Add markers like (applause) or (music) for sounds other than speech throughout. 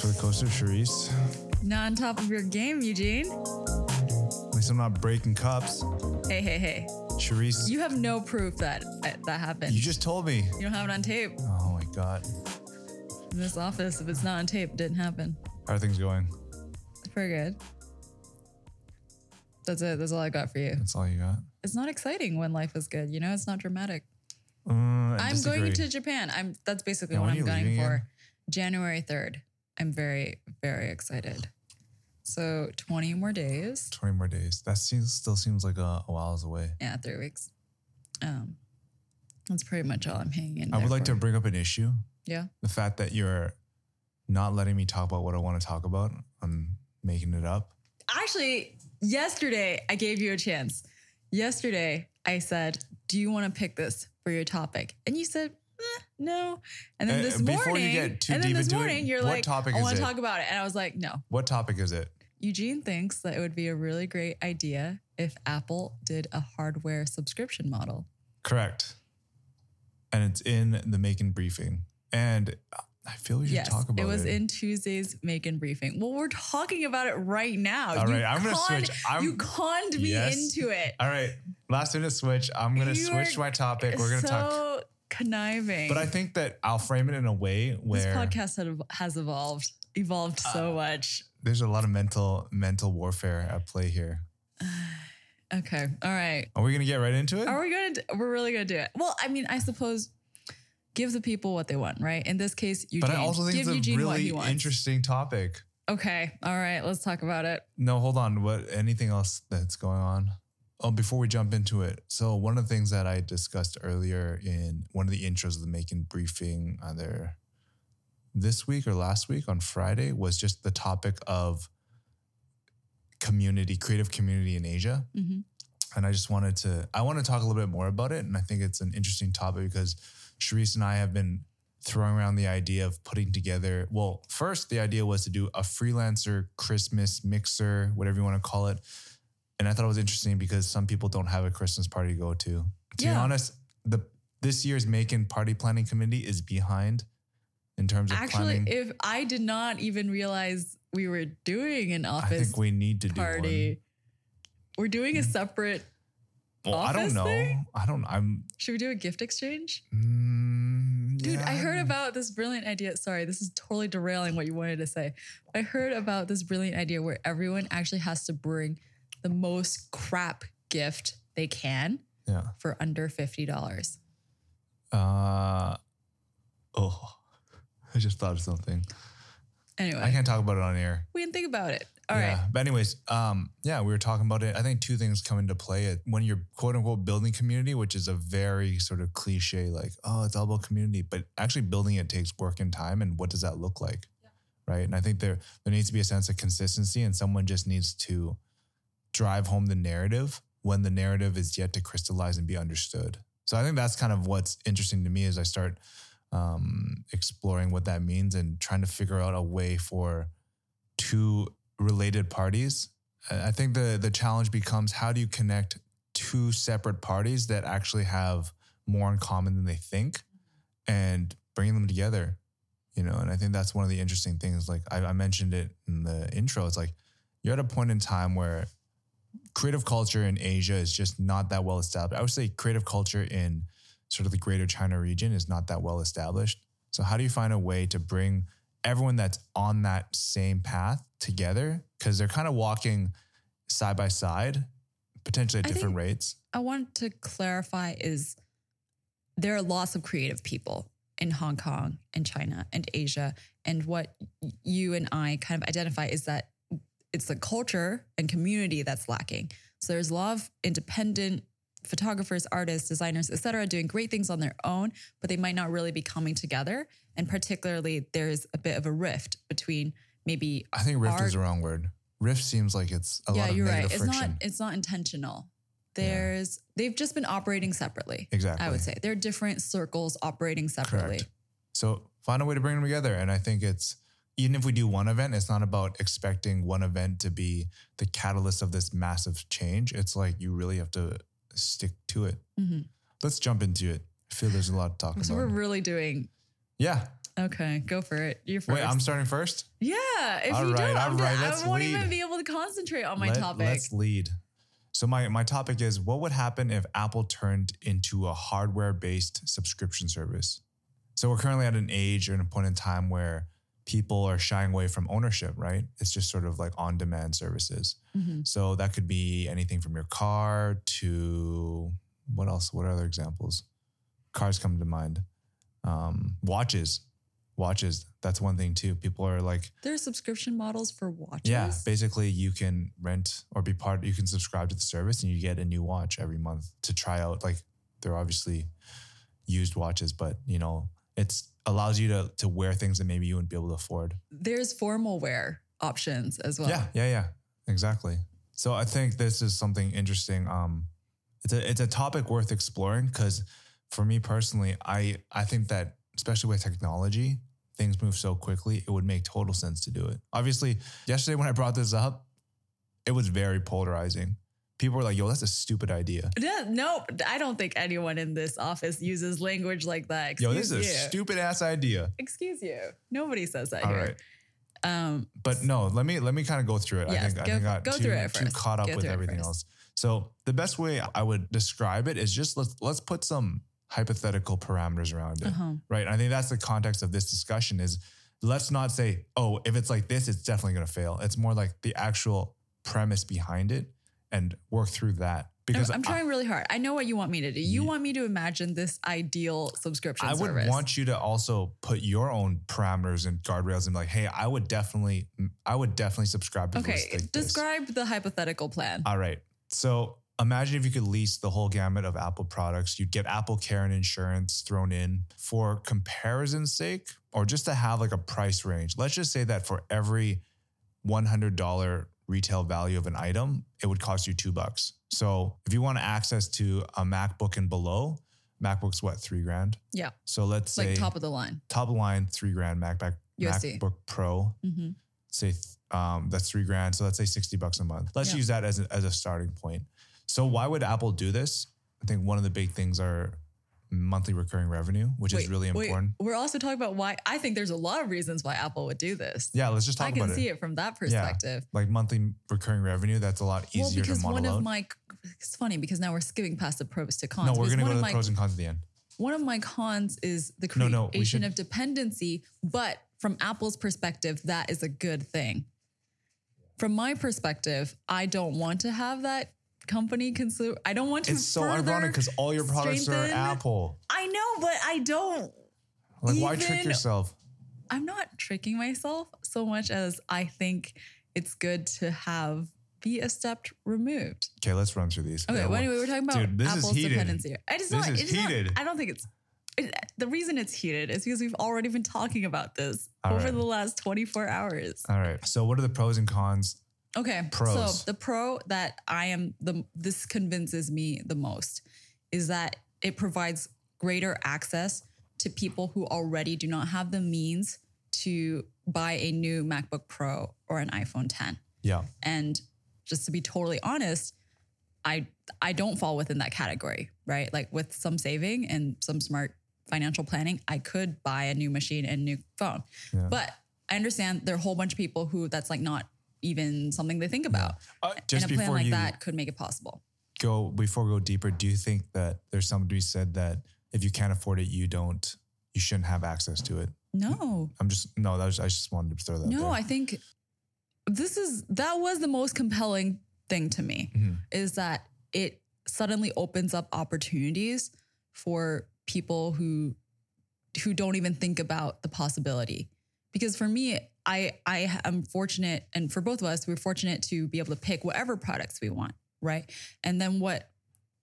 For the coaster, Charisse. Not on top of your game, Eugene. At least I'm not breaking cups. Hey, hey, hey. Charisse, you, have no proof that that happened. You just told me. You don't have it on tape. Oh my God. In this office, if it's not on tape, it didn't happen. How are things going? Pretty good. That's it. That's all I got for you. That's all you got? It's not exciting when life is good. You know, it's not dramatic. Uh, I'm disagree. going to Japan. I'm. That's basically Yeah, what I'm gunning for. January third. I'm very, very excited. So 20 more days. 20 more days. That seems, still seems like a, a whiles away. Yeah, three weeks. Um, that's pretty much all I'm hanging in. I would like to bring up an issue. Yeah. The fact that you're not letting me talk about what I want to talk about. I'm making it up. Actually, yesterday I gave you a chance. Yesterday I said, "Do you want to pick this for your topic?" And you said, "No." And then Uh, this before you morning, get too and then deep this into it, morning, you're what like, topic "I is want to it?" talk about it," and I was like, "No." What topic is it? Eugene thinks that it would be a really great idea if Apple did a hardware subscription model. Correct. And it's in the Macon briefing. And I feel we should Yes, talk about it it. was in Tuesday's Macon briefing. Well, we're talking about it right now. All you right, I'm gonna conned- switch. I'm- you conned me Yes. into it. All right. Last minute switch. I'm going to You switch my topic. We're going to so talk. Conniving. But I think that I'll frame it in a way where this podcast has evolved, evolved Uh, so much. there's a lot of mental mental warfare at play here. (sighs) Okay, all right. Are we going to get right into it? Are we gonna? Do, we're really gonna do it? Well, I mean, I suppose give the people what they want, right? In this case, Eugene. but I also think give it's a Eugene he really interesting topic. Okay, all right. Let's talk about it. No, hold on. What anything else that's going on? Oh, before we jump into it. So one of the things that I discussed earlier in one of the intros of the Macon briefing, either this week or last week on Friday, was just the topic of community, creative community in Asia. Mhm. And I just wanted to, I want to talk a little bit more about it. And I think it's an interesting topic because Charisse and I have been throwing around the idea of putting together, well, first, the idea was to do a freelancer Christmas mixer, whatever you want to call it. And I thought it was interesting because some people don't have a Christmas party to go to. To be honest, the this year's Macon Party Planning Committee is behind in terms of Actually, planning. if I did not even realize we were doing an office, I think we need to do party, we're doing a separate. one. Well, I don't know. thing? I don't. I'm. Should we do a gift exchange? Mm, Dude, yeah, I heard about this brilliant idea. Sorry, this is totally derailing what you wanted to say. I heard about this brilliant idea where everyone actually has to bring the most crap gift they can Yeah. for under $50. Uh. Oh, (laughs) I just thought of something. Anyway, I can't talk about it on air. we can think about it. All right. yeah. But anyways, um, yeah, we were talking about it. I think two things come into play when you're quote unquote building community, which is a very sort of cliche, like, oh, it's all about community. But actually building it takes work and time. And what does that look like? Right. And I think there there needs to be a sense of consistency and someone just needs to drive home the narrative when the narrative is yet to crystallize and be understood. So I think that's kind of what's interesting to me as I start um, exploring what that means and trying to figure out a way for two related parties. I think the the challenge becomes how do you connect two separate parties that actually have more in common than they think, and bringing them together. You know, and I think that's one of the interesting things. Like I, I mentioned it in the intro. It's like you're at a point in time where creative culture in Asia is just not that well established. I would say creative culture in sort of the greater China region is not that well established. So how do you find a way to bring everyone that's on that same path together? Because they're kind of walking side by side, potentially at different rates. I want to clarify is there are lots of creative people in Hong Kong and China and Asia. And what you and I kind of identify is that it's the culture and community that's lacking. So there's a lot of independent photographers, artists, designers, et cetera, doing great things on their own, but they might not really be coming together. And particularly, there's a bit of a rift between maybe I think rift is the wrong word. Rift seems like it's a yeah, lot of. Yeah, you're right. negative It's friction. not it's not intentional. There's they've just been operating separately. Exactly. I would say they're different circles operating separately. Correct. So find a way to bring them together. And I think it's even if we do one event, it's not about expecting one event to be the catalyst of this massive change. It's like you really have to stick to it. Mhm. Let's jump into it. I feel there's a lot to talk So we're really doing Yeah. Okay, go for it. You're first. Wait, I'm starting first. yeah, if All you right, don't, I'm gonna- I won't lead. even be able to concentrate on my Let- topic. Let's lead. So my my topic is what would happen if Apple turned into a hardware based subscription service. So we're currently at an age or a point in time where people are shying away from ownership, right? It's just sort of like on demand services. Mhm. So that could be anything from your car to what else? What are other examples? Cars come to mind. Um, watches, watches. That's one thing too. People are like, There are subscription models for watches. yeah, basically you can rent or be part. You can subscribe to the service and you get a new watch every month to try out. Like they're obviously used watches, but you know it's allows you to to wear things that maybe you wouldn't be able to afford. There's formal wear options as well. Yeah, yeah, yeah, exactly. So I think this is something interesting. Um, it's a it's a topic worth exploring because for me personally, I I think that especially with technology, things move so quickly. It would make total sense to do it. Obviously, yesterday when I brought this up, it was very polarizing. People were like, "Yo, that's a stupid idea." Yeah, no, I don't think anyone in this office uses language like that. Yo, this is a stupid ass idea. Excuse you. Nobody says that All here. right, Um, but no, let me let me kind of go through it. I Yes, think I go- think I got go too, through it too caught up Go with everything else. So the best way I would describe it is just let's let's put some hypothetical parameters around it. uh-huh. Right. I think that's the context of this discussion is let's not say, oh, if it's like this, it's definitely gonna fail. It's more like the actual premise behind it and work through that. Because I'm, I'm I- trying really hard. I know what you want me to do. You Ye- want me to imagine this ideal subscription I would service. want you to also put your own parameters and guardrails and be like, hey, I would definitely, I would definitely subscribe to okay, this. Like this. describe the hypothetical plan. All right. So imagine if you could lease the whole gamut of Apple products. You'd get Apple Care and insurance thrown in for comparison's sake, or just to have like a price range. Let's just say that for every $100 retail value of an item, it would cost you two bucks. So if you want access to a MacBook and below, MacBook's what, three grand? Yeah. So let's It's say top of the line. top of the line, three grand MacBook, USD. MacBook Pro hmm say um, that's three grand. So let's say 60 bucks a month. Let's Yeah. use that as a, as a starting point. So why would Apple do this? I think one of the big things are monthly recurring revenue, which is really important. we're also talking about why I think there's a lot of reasons why Apple would do this. Yeah, let's just talk I can see it. it. from that perspective. Like monthly recurring revenue, that's a lot Well, easier because to model one of out. my it's funny because now we're skipping past the pros to cons. no, we're because going to go to the my pros and cons at the end. one of my cons is the creation no, we should- of dependency, but from Apple's perspective, that is a good thing. From my perspective, I don't want to have that company consume. I don't want to. It's so ironic because all your products are Apple. I know, but I don't. Like, why trick yourself? I'm not tricking myself so much as I think it's good to have be a step removed. Okay, let's run through these. Okay, Yeah, well, anyway, we're talking about Dude, this is Apple's heated. dependency. I just This not, is it's not- heated. I don't think it's it, the reason it's heated is because we've already been talking about this All over right. the last 24 hours. All right. So, what are the pros and cons? Okay. Pros. So the pro that I am the this convinces me the most is that it provides greater access to people who already do not have the means to buy a new MacBook Pro or an iPhone 10. Yeah. And just to be totally honest, I I don't fall within that category, right? Like with some saving and some smart financial planning, I could buy a new machine and new phone. Yeah. But I understand there are a whole bunch of people who that's like not even something they think about. Uh, just and a plan before like that could make it possible. go before we go deeper, do you think that there's somebody who said that if you can't afford it, you don't, you shouldn't have access to it? No. I'm just no, that was I just wanted to throw that. No, there. I think this is that was the most compelling thing to me Mhm. is that it suddenly opens up opportunities for people who who don't even think about the possibility. Because for me, I I am fortunate and for both of us, we're fortunate to be able to pick whatever products we want, right? And then what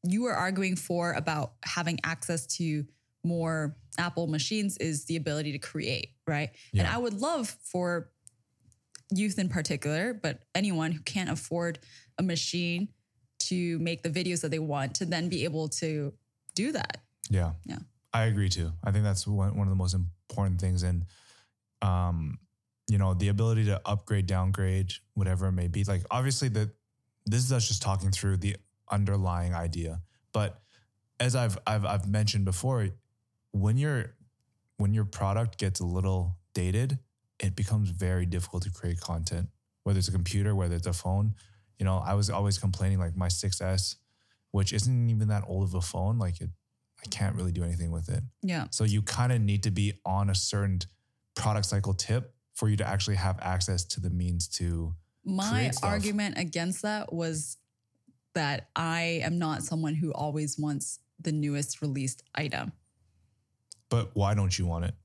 you are arguing for about having access to more Apple machines is the ability to create, right? And I would love for youth in particular, but anyone who can't afford a machine to make the videos that they want to then be able to do that. Yeah. Yeah. I agree too. I think that's one, one of the most important things. And, um, you know, the ability to upgrade, downgrade, whatever it may be. Like, obviously, the this is us just talking through the underlying idea. But as I've I've I've mentioned before, when you're when your product gets a little dated, it becomes very difficult to create content, whether it's a computer, whether it's a phone. You know, I was always complaining like my 6S, which isn't even that old of a phone, like it, I can't really do anything with it. Yeah. So you kind of need to be on a certain product cycle tip for you to actually have access to the means to My argument against that was that I am not someone who always wants the newest released item. but why don't you want it?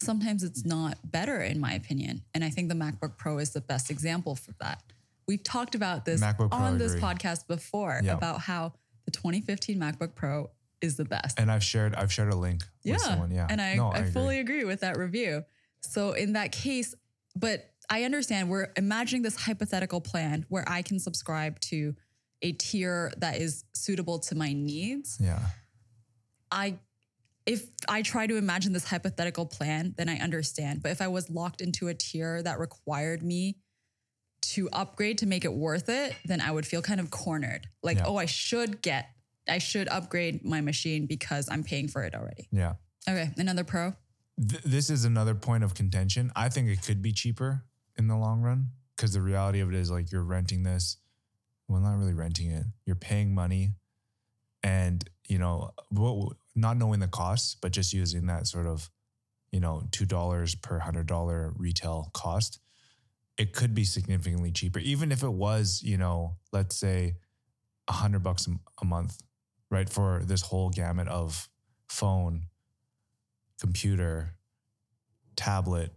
Sometimes it's not better, in my opinion. And I think the MacBook Pro is the best example for that. We've talked about this MacBook on I this podcast before Yeah. about how the 2015 MacBook Pro is the best. And I've shared I've shared a link yeah. with someone. Yeah. And I, No, I, agree. fully agree with that review. So in that case, but I understand we're imagining this hypothetical plan where I can subscribe to a tier that is suitable to my needs. Yeah. I if I try to imagine this hypothetical plan, then I understand. But if I was locked into a tier that required me to upgrade to make it worth it, then I would feel kind of cornered. Like, Yeah. oh, I should get, I should upgrade my machine because I'm paying for it already. Yeah. Okay, another pro. Th- this is another point of contention. I think it could be cheaper in the long run because the reality of it is like you're renting this. Well, not really renting it. You're paying money, and you know, not knowing the costs, but just using that sort of, you know, two dollars per hundred dollar retail cost. It could be significantly cheaper, even if it was, you know, let's say, a hundred bucks a month, right, for this whole gamut of phone, computer, tablet,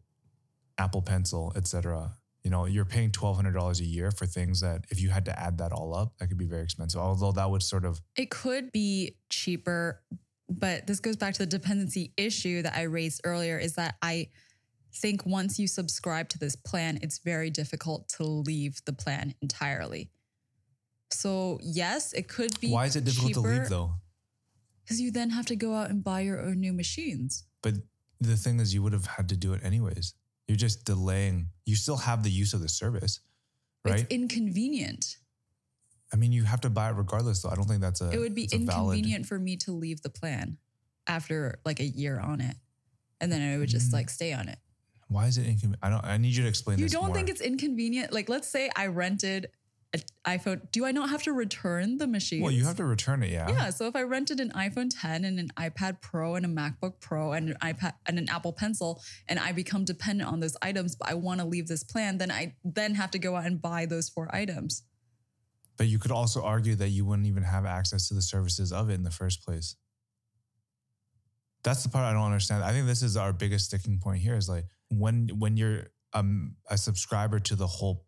Apple Pencil, etc. You know, you're paying twelve hundred dollars a year for things that, if you had to add that all up, that could be very expensive. Although that would sort of It could be cheaper, but this goes back to the dependency issue that I raised earlier is that I think once you subscribe to this plan, it's very difficult to leave the plan entirely. So, yes, it could be why is it difficult to leave though? Because you then have to go out and buy your own new machines. But the thing is, you would have had to do it anyways. You're just delaying. You still have the use of the service, right? It's inconvenient. I mean, you have to buy it regardless, though. I don't think that's a. it would be a valid- inconvenient for me to leave the plan after like a year on it. And then I would just Mm. like stay on it. Why is it inconvenient? I don't. I need you to explain You don't more. think it's inconvenient? Like, let's say I rented iPhone. Do I not have to return the machine? Well, you have to return it, yeah. Yeah. So if I rented an iPhone 10 and an iPad Pro and a MacBook Pro and an iPad and an Apple Pencil, and I become dependent on those items, but I want to leave this plan, then I then have to go out and buy those four items. But you could also argue that you wouldn't even have access to the services of it in the first place. That's the part I don't understand. I think this is our biggest sticking point here is like when when you're um, a subscriber to the whole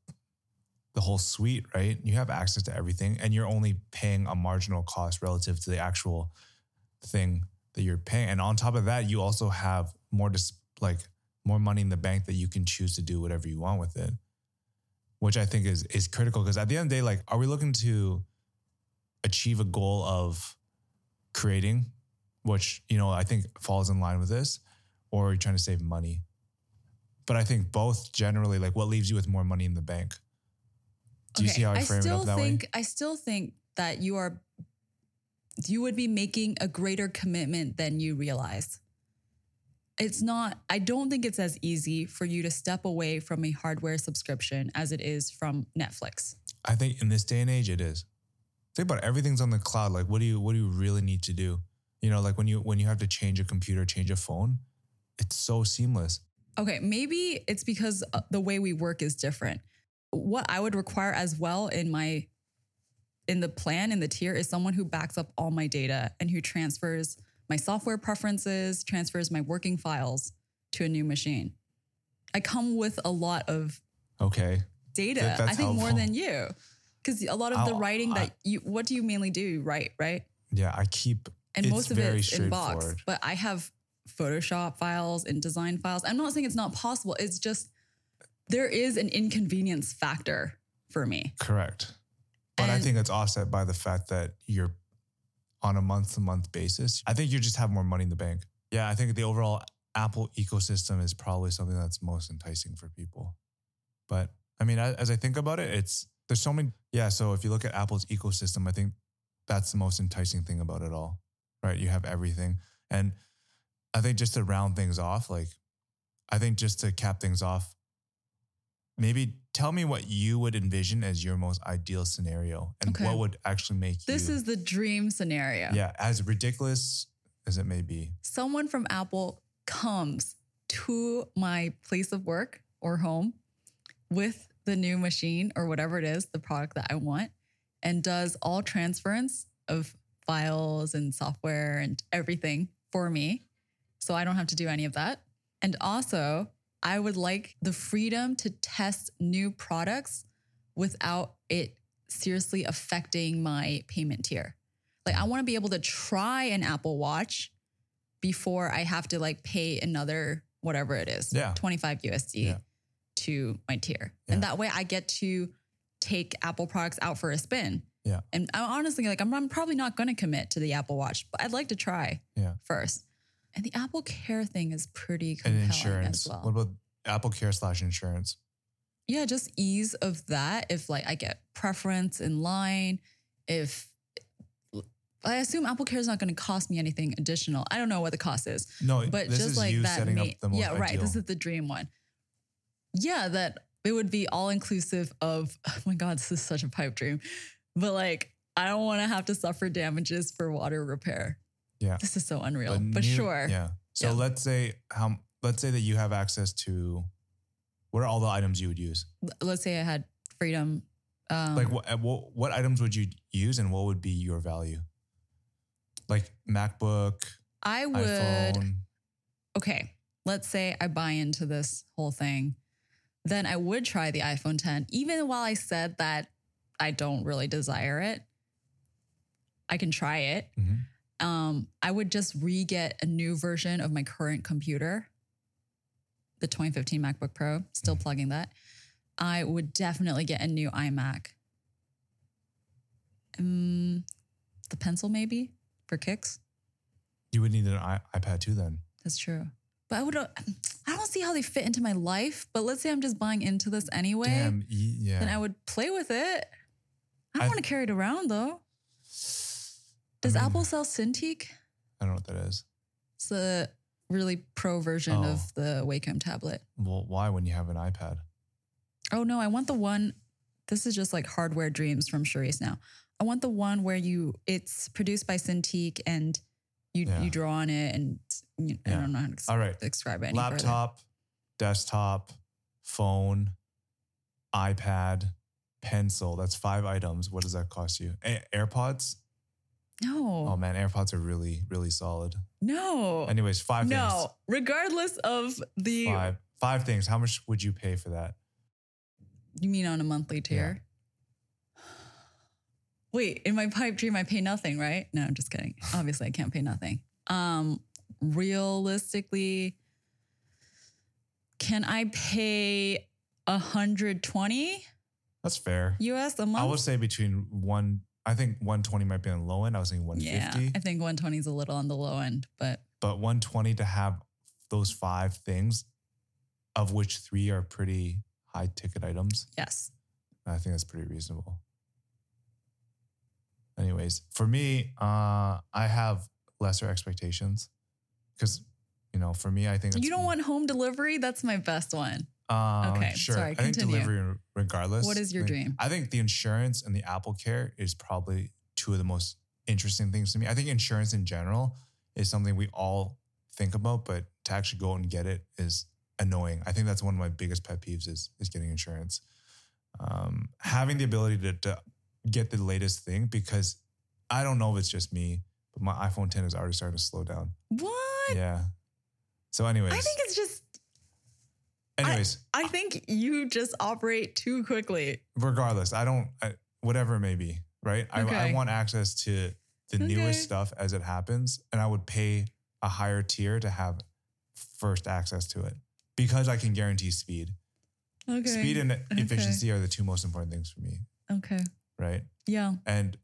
the whole suite, right? You have access to everything and you're only paying a marginal cost relative to the actual thing that you're paying. And on top of that, you also have more dis- like more money in the bank that you can choose to do whatever you want with it which I think is is critical because at the end of the day, like, are we looking to achieve a goal of creating, which you know I think falls in line with this, or are you trying to save money? But I think both generally, like, what leaves you with more money in the bank? Do you see how I frame it still up that think way? I still think that you are you would be making a greater commitment than you realize. It's not, I don't think it's as easy for you to step away from a hardware subscription as it is from Netflix. I think in this day and age, it is. Think about it, everything's on the cloud. Like, what do you what do you really need to do? You know, like when you when you have to change a computer, change a phone, it's so seamless. Okay, maybe it's because uh, the way we work is different. What I would require as well in my in the plan in the tier is someone who backs up all my data and who transfers my software preferences, transfers my working files to a new machine. I come with a lot of Okay. data. That- I think more than you. Cuz a lot of the I'll- writing I- that you what do you mainly do? You write, right? Yeah, I keep and most of it's in box. But I have Photoshop files and design files. I'm not saying it's not possible. It's just there is an inconvenience factor for me. Correct. But I think it's offset by the fact that you're on a month to month basis. I think you just have more money in the bank. Yeah, I think the overall Apple ecosystem is probably something that's most enticing for people. But I mean, as I think about it, it's there's so many. Yeah, so if you look at Apple's ecosystem, I think that's the most enticing thing about it all, right? You have everything. And I think just to round things off, like, I think just to cap things off, maybe tell me what you would envision as your most ideal scenario and Okay. what would actually make This you. is the dream scenario. yeah, as ridiculous as it may be. Someone from Apple comes to my place of work or home with the new machine or whatever it is, the product that I want, and does all transference of files and software and everything for me. So I don't have to do any of that. And also, I would like the freedom to test new products without it seriously affecting my payment tier. Like I want to be able to try an Apple Watch before I have to like pay another whatever it is, Yeah. 25 USD Yeah. to my tier. Yeah. And that way I get to take Apple products out for a spin. Yeah. And I'm honestly like I'm, I'm probably not going to commit to the Apple Watch, but I'd like to try Yeah. first. And the Apple Care thing is pretty And compelling insurance. as well. What about Apple Care slash insurance? yeah, just ease of that. If like I get preference in line, if I assume Apple Care is not going to cost me anything additional. I don't know what the cost is, No, but just like that. setting ma- up the most yeah, right. This is the dream one. Yeah, that it would be all inclusive of. (laughs) Oh my god, this is such a pipe dream, but like I don't want to have to suffer damages for water repair. Yeah. this is so unreal. A but new- sure, Yeah. So Yeah. let's say how let's say that you have access to what are all the items you would use? Let's say I had freedom. Um, like what, what what items would you use and what would be your value? Like MacBook, I would. iPhone. okay, let's say I buy into this whole thing, then I would try the iPhone 10, even while I said that I don't really desire it. I can try it. Mhm. Um, I would just re get a new version of my current computer, the 2015 MacBook Pro, still plugging that. I would definitely get a new iMac. Um, the pencil, maybe for kicks. You would need an I- iPad too then. That's true. But I would I don't see how they fit into my life. But let's say I'm just buying into this anyway. Damn, yeah. Then I would play with it. I don't want to carry it around though. Does mean- Apple sell Cintiq? I don't know what that is. It's a really pro version Oh. of the Wacom tablet. Well, why when you have an iPad? Oh no, I want the one. This is just like hardware dreams from Charisse now. I want the one where you it's produced by Cintiq and you Yeah. you draw on it and you, I don't know how to All right. describe it. Any further. Laptop, desktop, phone, iPad, pencil. That's five items. What does that cost you? A- AirPods? No, Oh man, AirPods are really, really solid. no. Anyways, five no, regardless of the things. Five. Five things. How much would you pay for that? you mean on a monthly tier? (sighs) Wait, in my pipe dream, I pay nothing, right? No, I'm just kidding. (laughs) Obviously, I can't pay nothing. Um, realistically, can I pay 120 That's fair. US a month? I would say between one. I think 120 might be on the low end. I was thinking yeah, 150, I think 120 is a little on the low end, but but 120 to have those five things, of which three are pretty high ticket items. yes. I think that's pretty reasonable. Anyways, for me, uh, I have lesser expectations because, you know, for me, I think You don't want home delivery? That's my best one. Um, Okay, sure. sorry, I think delivery, regardless. What is your like, dream? I think the insurance and the Apple Care is probably two of the most interesting things to me. I think insurance in general is something we all think about, but to actually go out and get it is annoying. I think that's one of my biggest pet peeves is is getting insurance. Um, having the ability to, to get the latest thing because I don't know if it's just me, but my iPhone 10 is already starting to slow down. What? Yeah. So, anyways, I think it's just, anyways, I think you just operate too quickly. regardless, I don't, I, whatever it may be, right? I, I want access to the Okay. newest stuff as it happens, and I would pay a higher tier to have first access to it because I can guarantee speed. Okay. Speed and efficiency are the two most important things for me, Okay. right? Yeah. And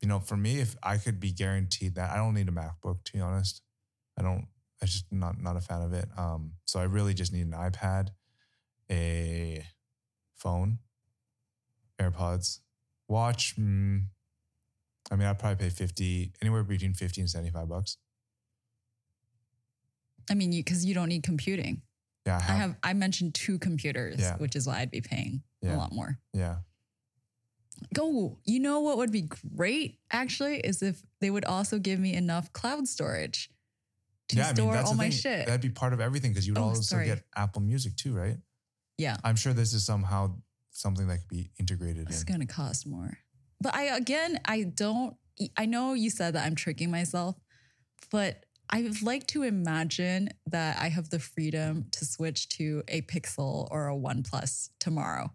you know, for me, if I could be guaranteed that, I don't need a MacBook. To be honest, I don't. I just not not a fan of it. Um, so I really just need an iPad, a phone, AirPods, watch. Mm, I mean, I'd probably pay fifty, anywhere between fifty and seventy five bucks. I mean, you because you don't need computing. Yeah, I have I mentioned two computers, Yeah. which is why I'd be paying Yeah. a lot more. Yeah. Go, you know what would be great actually is if they would also give me enough cloud storage to yeah, I mean, that's all my thing. shit. That'd be part of everything because you would Oh, also sorry. get Apple Music too, right? yeah, I'm sure this is somehow something that could be integrated it's in. going to cost more. But I again, I don't. I know you said that I'm tricking myself, but I would like to imagine that I have the freedom to switch to a Pixel or a OnePlus tomorrow.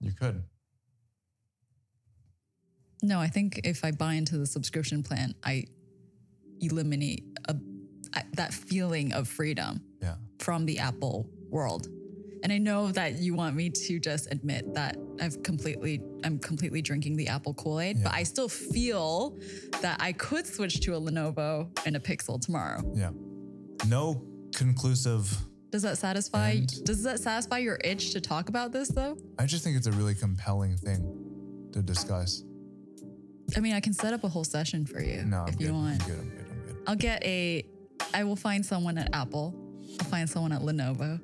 You could. No, I think if I buy into the subscription plan, I eliminate a, that feeling of freedom Yeah. from the Apple world. And I know that you want me to just admit that I've completely, I'm completely drinking the Apple Kool Aid, but I still feel that I could switch to a Lenovo and a Pixel tomorrow. Yeah. No conclusive. Does that satisfy? And- does that satisfy your itch to talk about this though? I just think it's a really compelling thing to discuss. I mean, I can set up a whole session for you No, I'm if good. you want. I'm good. I'm good. I'll get a. I will find someone at Apple. I'll find someone at Lenovo.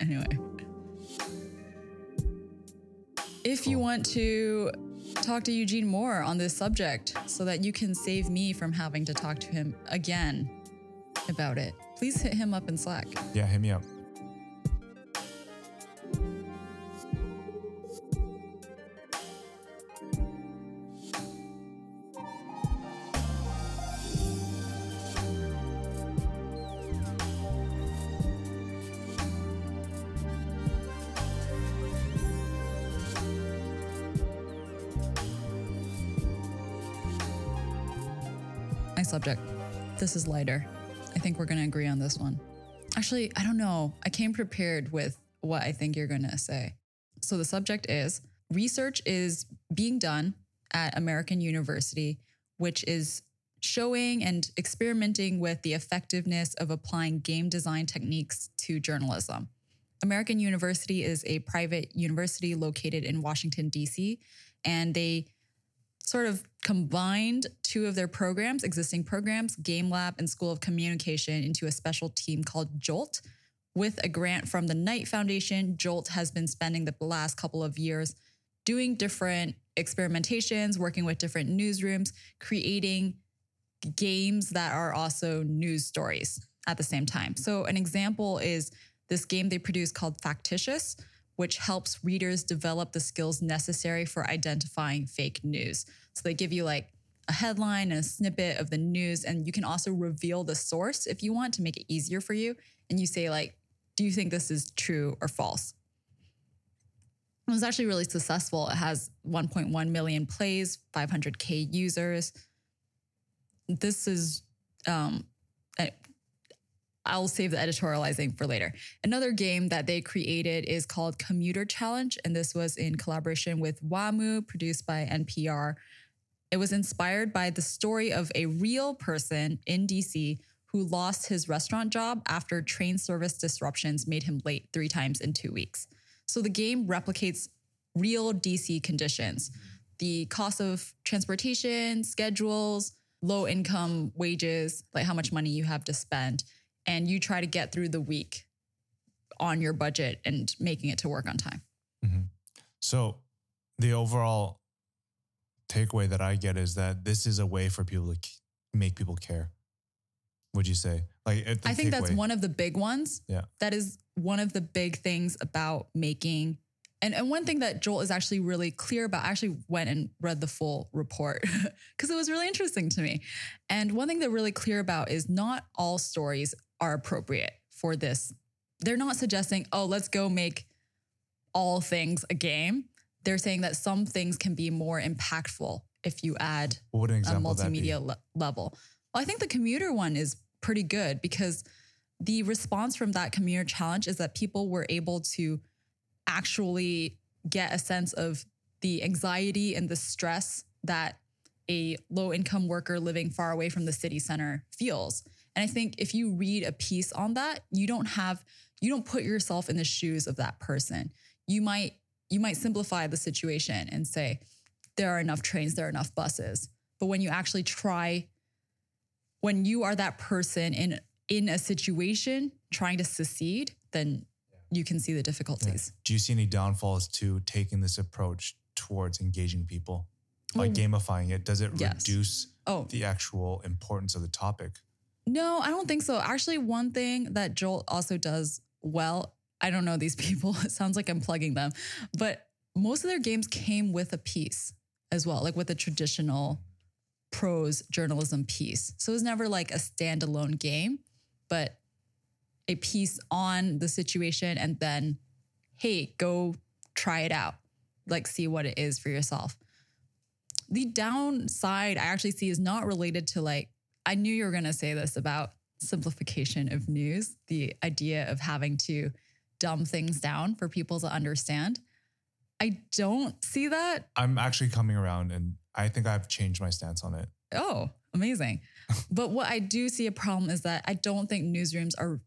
Anyway, if you want to talk to Eugene more on this subject, so that you can save me from having to talk to him again about it, please hit him up in Slack. Yeah, hit me up. Subject. This is lighter. I think we're going to agree on this one. Actually, I don't know. I came prepared with what I think you're going to say. So the subject is research is being done at American University, which is showing and experimenting with the effectiveness of applying game design techniques to journalism. American University is a private university located in Washington, D.C., and they sort of combined two of their programs, existing programs, Game Lab and School of Communication, into a special team called Jolt. With a grant from the Knight Foundation, Jolt has been spending the last couple of years doing different experimentations, working with different newsrooms, creating games that are also news stories at the same time. So, an example is this game they produce called Factitious, which helps readers develop the skills necessary for identifying fake news. So, they give you like a headline and a snippet of the news, and you can also reveal the source if you want to make it easier for you. And you say, like, do you think this is true or false? It was actually really successful. It has 1.1 million plays, 500K users this is um I'll save the editorializing for later. Another game that they created is called Commuter Challenge, and this was in collaboration with WAMU, produced by NPR. It was inspired by the story of a real person in DC who lost his restaurant job after train service disruptions made him late three times in two weeks. So the game replicates real DC conditions the cost of transportation, schedules, low income wages, like how much money you have to spend. And you try to get through the week on your budget and making it to work on time. Mm-hmm. So, the overall takeaway that I get is that this is a way for people to make people care. Would you say? Like, I think that's one of the big ones. Yeah. That is one of the big things about making. And, and one thing that Jolt is actually really clear about, I actually went and read the full report (laughs) because it was really interesting to me. And one thing they're really clear about is not all stories are appropriate for this. They're not suggesting, oh, let's go make all things a game. They're saying that some things can be more impactful if you add What an a example multimedia le- level. Well, I think the commuter one is pretty good because the response from that commuter challenge is that people were able to actually get a sense of the anxiety and the stress that a low income worker living far away from the city center feels. And I think if you read a piece on that, you don't have you don't put yourself in the shoes of that person. You might you might simplify the situation and say there are enough trains, there are enough buses. But when you actually try when you are that person in in a situation trying to secede, then you can see the difficulties. Do you see any downfalls to taking this approach towards engaging people? Like Well, gamifying it, does it yes. reduce Oh, the actual importance of the topic? No, I don't think so. Actually, one thing that Jolt also does well, I don't know these (laughs) people, it sounds like I'm plugging them, but most of their games came with a piece as well, like with a traditional prose journalism piece. So it was never like a standalone game, but a piece on the situation and then, hey, go try it out, like see what it is for yourself. The downside I actually see is not related to like, I knew you were going to say this about simplification of news, the idea of having to dumb things down for people to understand. I don't see that. I'm actually coming around and I think I've changed my stance on it. Oh, amazing. (laughs) but what I do see a problem is that I don't think newsrooms are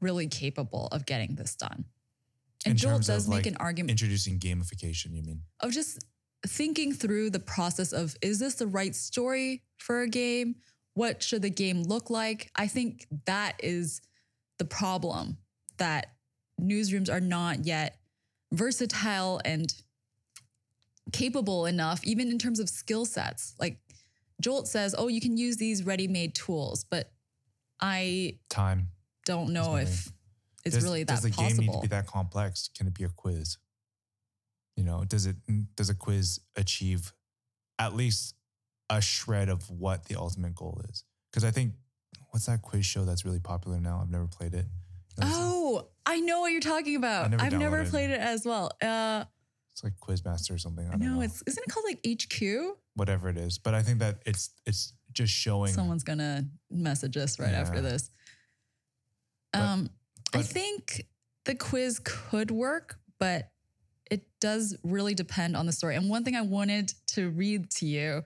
really capable of getting this done. And In Jolt does make like, an argument Introducing gamification, you mean? of just thinking through the process of is this the right story for a game? What should the game look like? I think that is the problem that newsrooms are not yet versatile and capable enough, even in terms of skill sets. Like Jolt says, oh, you can use these ready made tools, but I Time. don't know if it's does, really that does the possible. game need to be that complex? Can it be a quiz? You know, does it does a quiz achieve at least a shred of what the ultimate goal is? Because I think what's that quiz show that's really popular now? I've never played it. Oh, I know what you're talking about. never I've never played it as well. Uh, It's like Quizmaster or something. I don't no, know. it's isn't it called like HQ? whatever it is. But I think that it's it's just showing. Someone's gonna message us right after Yeah. this. But- Um, I think the quiz could work, but it does really depend on the story. And one thing I wanted to read to you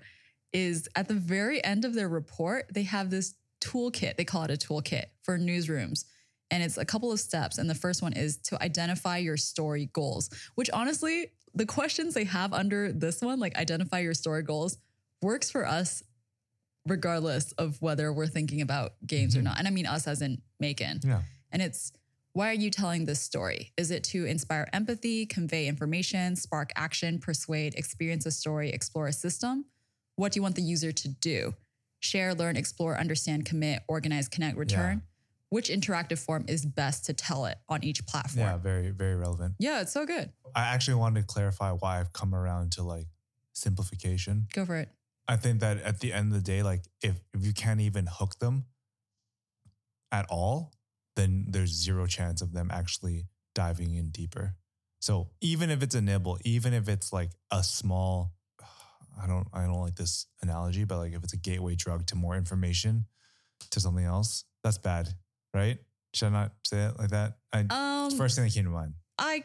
is at the very end of their report, they have this toolkit. They call it a toolkit for newsrooms. And it's a couple of steps. And the first one is to identify your story goals, which honestly, the questions they have under this one, like identify your story goals, works for us regardless of whether we're thinking about games or Mhm. not. And I mean us as in Macon. Yeah. And it's why are you telling this story? Is it to inspire empathy, convey information, spark action, persuade, experience a story, explore a system? What do you want the user to do? Share, learn, explore, understand, commit, organize, connect, return. Which interactive form is best to tell it on each platform? Yeah. Very very relevant. Yeah, it's so good. I actually wanted to clarify why I've come around to like simplification. Go for it. I think that at the end of the day, like if if you can't even hook them at all, then there's zero chance of them actually diving in deeper. So even if it's a nibble, even if it's like a small, I don't I don't like this analogy, but like if it's a gateway drug to more information to something else, that's bad, right? Should I not say it like that? I, Um, first thing that came to mind. I,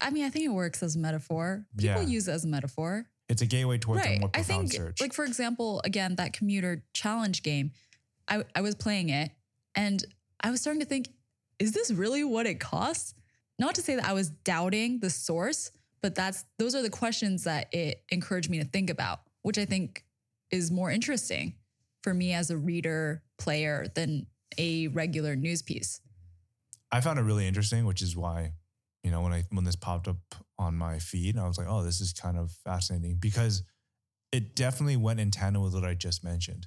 I mean, I think it works as a metaphor. People Yeah. use it as a metaphor. It's a gateway towards a right. more I profound think, search. like for example, again that commuter challenge game, I I was playing it and I was starting to think, is this really what it costs? Not to say that I was doubting the source, but that's those are the questions that it encouraged me to think about, which I think is more interesting for me as a reader player than a regular news piece. I found it really interesting, which is why, you know, when I when this popped up on my feed, I was like, oh, this is kind of fascinating because it definitely went in tandem with what I just mentioned.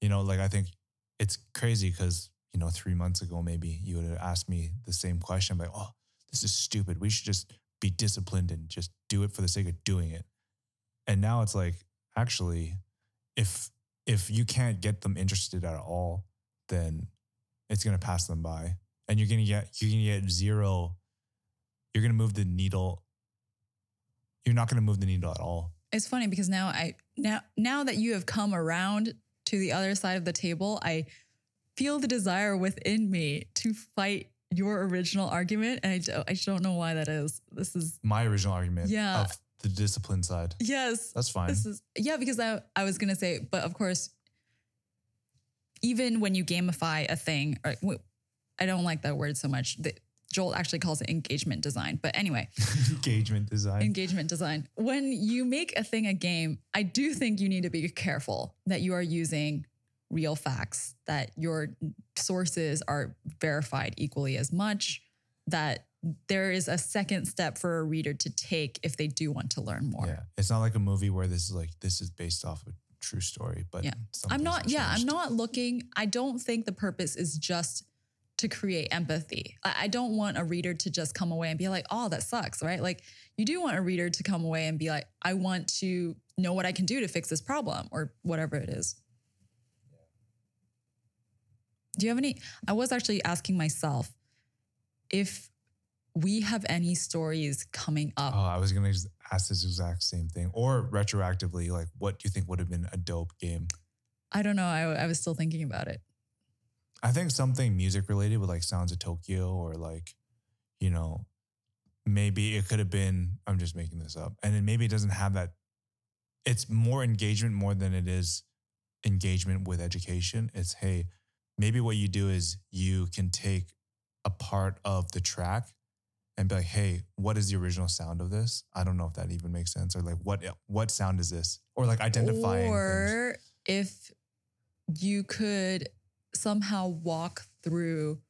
You know, like I think it's crazy because, you know, three months ago, maybe you would have asked me the same question, like, oh, this is stupid. We should just be disciplined and just do it for the sake of doing it. And now it's like, actually, if if you can't get them interested at all, then it's gonna pass them by and you're gonna get you're gonna get zero. You're gonna move the needle. You're not gonna move the needle at all. It's funny because now I now now that you have come around to the other side of the table, I feel the desire within me to fight your original argument, and I don't, I don't know why that is. This is My original argument Yeah. of the discipline side. yes, That's fine. this is yeah because I I was gonna say, but of course, even when you gamify a thing, or I don't like that word so much. The, Jolt actually calls it engagement design, but anyway, (laughs) Engagement design. engagement design. When you make a thing a game, I do think you need to be careful that you are using real facts, that your sources are verified equally as much, that there is a second step for a reader to take if they do want to learn more. Yeah. It's not like a movie where this is like, this is based off a true story, but Yeah. I'm not, yeah, I'm not looking, I don't think the purpose is just to create empathy. I, I don't want a reader to just come away and be like, oh, that sucks, right? Like, you do want a reader to come away and be like, I want to know what I can do to fix this problem or whatever it is. Do you have any? I was actually asking myself if we have any stories coming up. Oh, I was gonna just ask this exact same thing, or retroactively, like, what do you think would have been a dope game? I don't know. I, I was still thinking about it. I think something music related with like Sounds of Tokyo, or like, you know, maybe it could have been. I'm just making this up, and then maybe it doesn't have that. It's more engagement more than it is engagement with education. It's hey, maybe what you do is you can take a part of the track and be like, hey, what is the original sound of this? I don't know if that even makes sense. Or like what what sound is this? Or like identifying things. Or if you could somehow walk through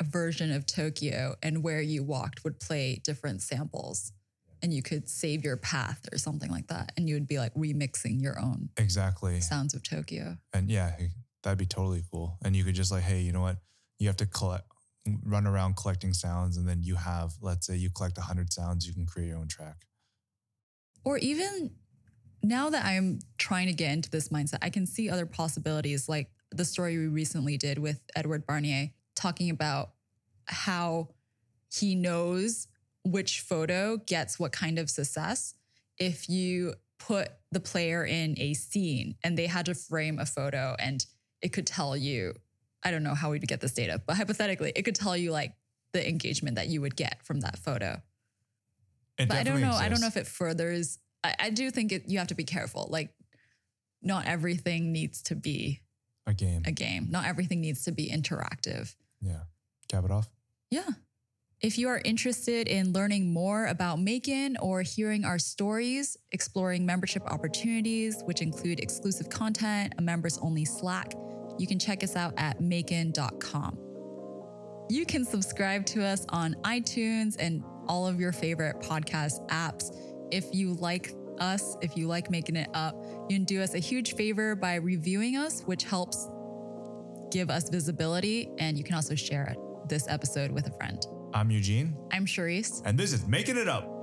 a version of Tokyo and where you walked would play different samples and you could save your path or something like that. And you would be like remixing your own Exactly. sounds of Tokyo. And yeah, that'd be totally cool. And you could just like, hey, you know what? You have to collect, run around collecting sounds, and then you have, let's say, you collect hundred sounds, you can create your own track. Or even now that I'm trying to get into this mindset, I can see other possibilities like the story we recently did with Edward Barnier talking about how he knows which photo gets what kind of success if you put the player in a scene and they had to frame a photo and it could tell you I don't know how we'd get this data, but hypothetically, it could tell you like the engagement that you would get from that photo. It but I don't know. I don't know if it furthers. I, I do think it, you have to be careful. Like, not everything needs to be a game. a game. Not everything needs to be interactive. yeah. Cap it off. Yeah. If you are interested in learning more about Macon or hearing our stories, exploring membership opportunities, which include exclusive content, a members only Slack, you can check us out at macon.com. You can subscribe to us on iTunes and all of your favorite podcast apps. If you like us, if you like making it up, you can do us a huge favor by reviewing us, which helps give us visibility. And you can also share this episode with a friend. I'm Eugene, I'm Charisse. and this is Making It Up.